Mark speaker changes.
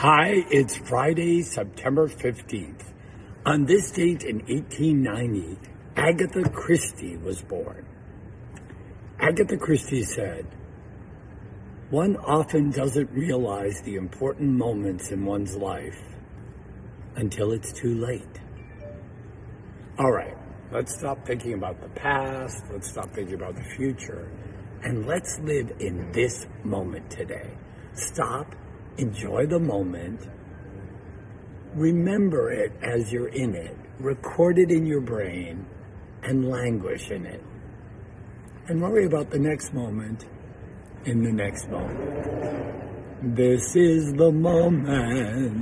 Speaker 1: Hi, it's Friday, September 15th. On this date in 1890, Agatha Christie was born. Agatha Christie said, One often doesn't realize the important moments in one's life until it's too late. All right, let's stop thinking about the past, let's stop thinking about the future, and let's live in this moment today. Stop enjoy the moment, remember it as you're in it, record it in your brain, and languish in it. And worry about the next moment in the next moment. This is the moment.